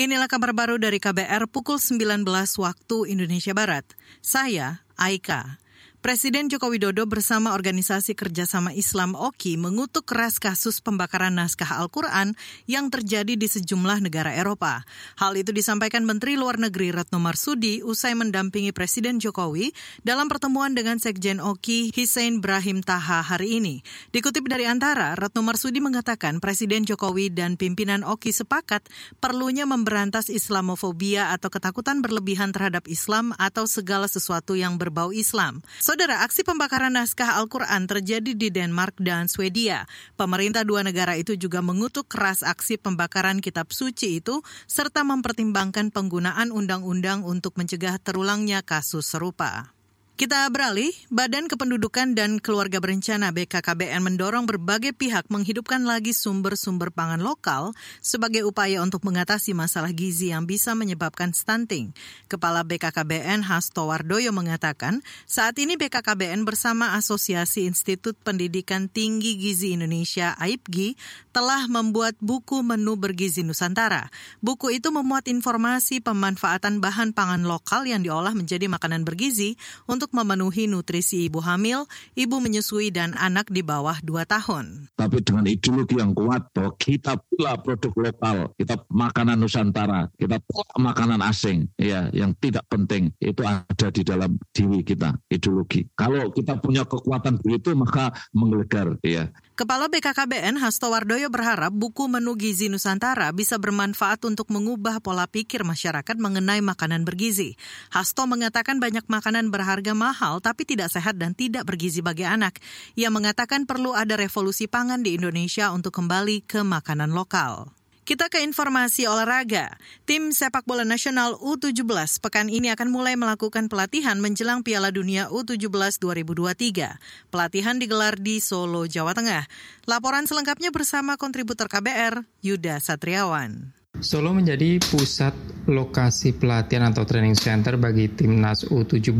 Inilah kabar baru dari KBR pukul 19 waktu Indonesia Barat. Saya, Aika. Presiden Joko Widodo bersama Organisasi Kerjasama Islam OKI mengutuk keras kasus pembakaran naskah Al-Quran yang terjadi di sejumlah negara Eropa. Hal itu disampaikan Menteri Luar Negeri Retno Marsudi usai mendampingi Presiden Jokowi dalam pertemuan dengan Sekjen OKI Hussein Brahim Taha hari ini. Dikutip dari Antara, Retno Marsudi mengatakan Presiden Jokowi dan pimpinan OKI sepakat perlunya memberantas Islamofobia atau ketakutan berlebihan terhadap Islam atau segala sesuatu yang berbau Islam. Saudara, aksi pembakaran naskah Al-Quran terjadi di Denmark dan Swedia. Pemerintah dua negara itu juga mengutuk keras aksi pembakaran kitab suci itu, serta mempertimbangkan penggunaan undang-undang untuk mencegah terulangnya kasus serupa. Kita beralih, Badan Kependudukan dan Keluarga Berencana BKKBN mendorong berbagai pihak menghidupkan lagi sumber-sumber pangan lokal sebagai upaya untuk mengatasi masalah gizi yang bisa menyebabkan stunting. Kepala BKKBN Hasto Wardoyo mengatakan, saat ini BKKBN bersama Asosiasi Institut Pendidikan Tinggi Gizi Indonesia AIPGI telah membuat buku menu bergizi Nusantara. Buku itu memuat informasi pemanfaatan bahan pangan lokal yang diolah menjadi makanan bergizi untuk untuk memenuhi nutrisi ibu hamil, ibu menyusui, dan anak di bawah 2 tahun. Tapi dengan ideologi yang kuat bahwa kita pula produk lokal, kita makanan Nusantara, kita pula makanan asing, ya yang tidak penting itu ada di dalam diri kita ideologi. Kalau kita punya kekuatan begitu maka menggelegar, ya. Kepala BKKBN Hasto Wardoyo berharap buku menu gizi Nusantara bisa bermanfaat untuk mengubah pola pikir masyarakat mengenai makanan bergizi. Hasto mengatakan banyak makanan berharga mahal tapi tidak sehat dan tidak bergizi bagi anak. Ia mengatakan perlu ada revolusi pangan di Indonesia untuk kembali ke makanan lokal. Kita ke informasi olahraga. Tim sepak bola nasional U17 pekan ini akan mulai melakukan pelatihan menjelang Piala Dunia U17 2023. Pelatihan digelar di Solo, Jawa Tengah. Laporan selengkapnya bersama kontributor KBR, Yuda Satriawan. Solo menjadi pusat lokasi pelatihan atau training center bagi timnas U17.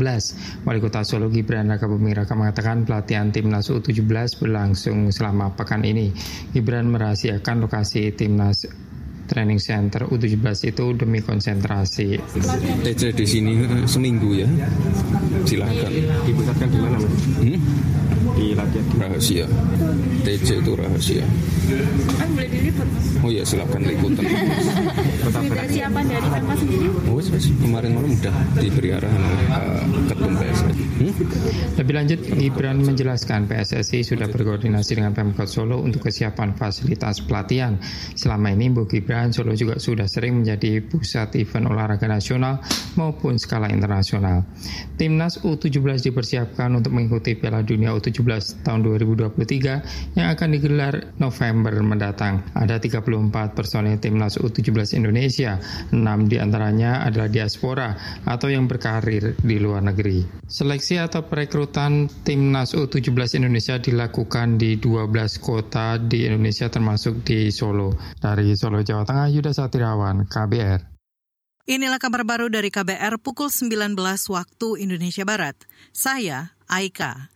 Wali Kota Solo Gibran Raka Buming Raka mengatakan pelatihan timnas U17 berlangsung selama pekan ini. Gibran merahasiakan lokasi timnas training center U17 itu demi konsentrasi. TC di sini seminggu ya. Silakan. Dipusatkan di mana, Mas? Hmm? Di latihan rahasia. TC itu rahasia. Kan boleh diliput, Mas. Oh iya, silakan liputan. Persiapan dari Pemkot sendiri? Oh, kemarin malam udah diberi arahan oleh uh, Ketum PSSI. Lebih lanjut, Gibran menjelaskan PSSI sudah berkoordinasi dengan Pemkot Solo untuk kesiapan fasilitas pelatihan. Selama ini Bu Gibran Solo juga sudah sering menjadi pusat event olahraga nasional maupun skala internasional. Timnas U17 dipersiapkan untuk mengikuti Piala Dunia U17 tahun 2023 yang akan digelar November mendatang. Ada 34 personil Timnas U17 Indonesia, 6 di antaranya adalah diaspora atau yang berkarir di luar negeri. Seleksi atau perekrutan Timnas U17 Indonesia dilakukan di 12 kota di Indonesia termasuk di Solo. Dari Solo, Jawa Tengah, Yuda Satirawan, KBR. Inilah kabar baru dari KBR pukul 19 waktu Indonesia Barat. Saya, Aika.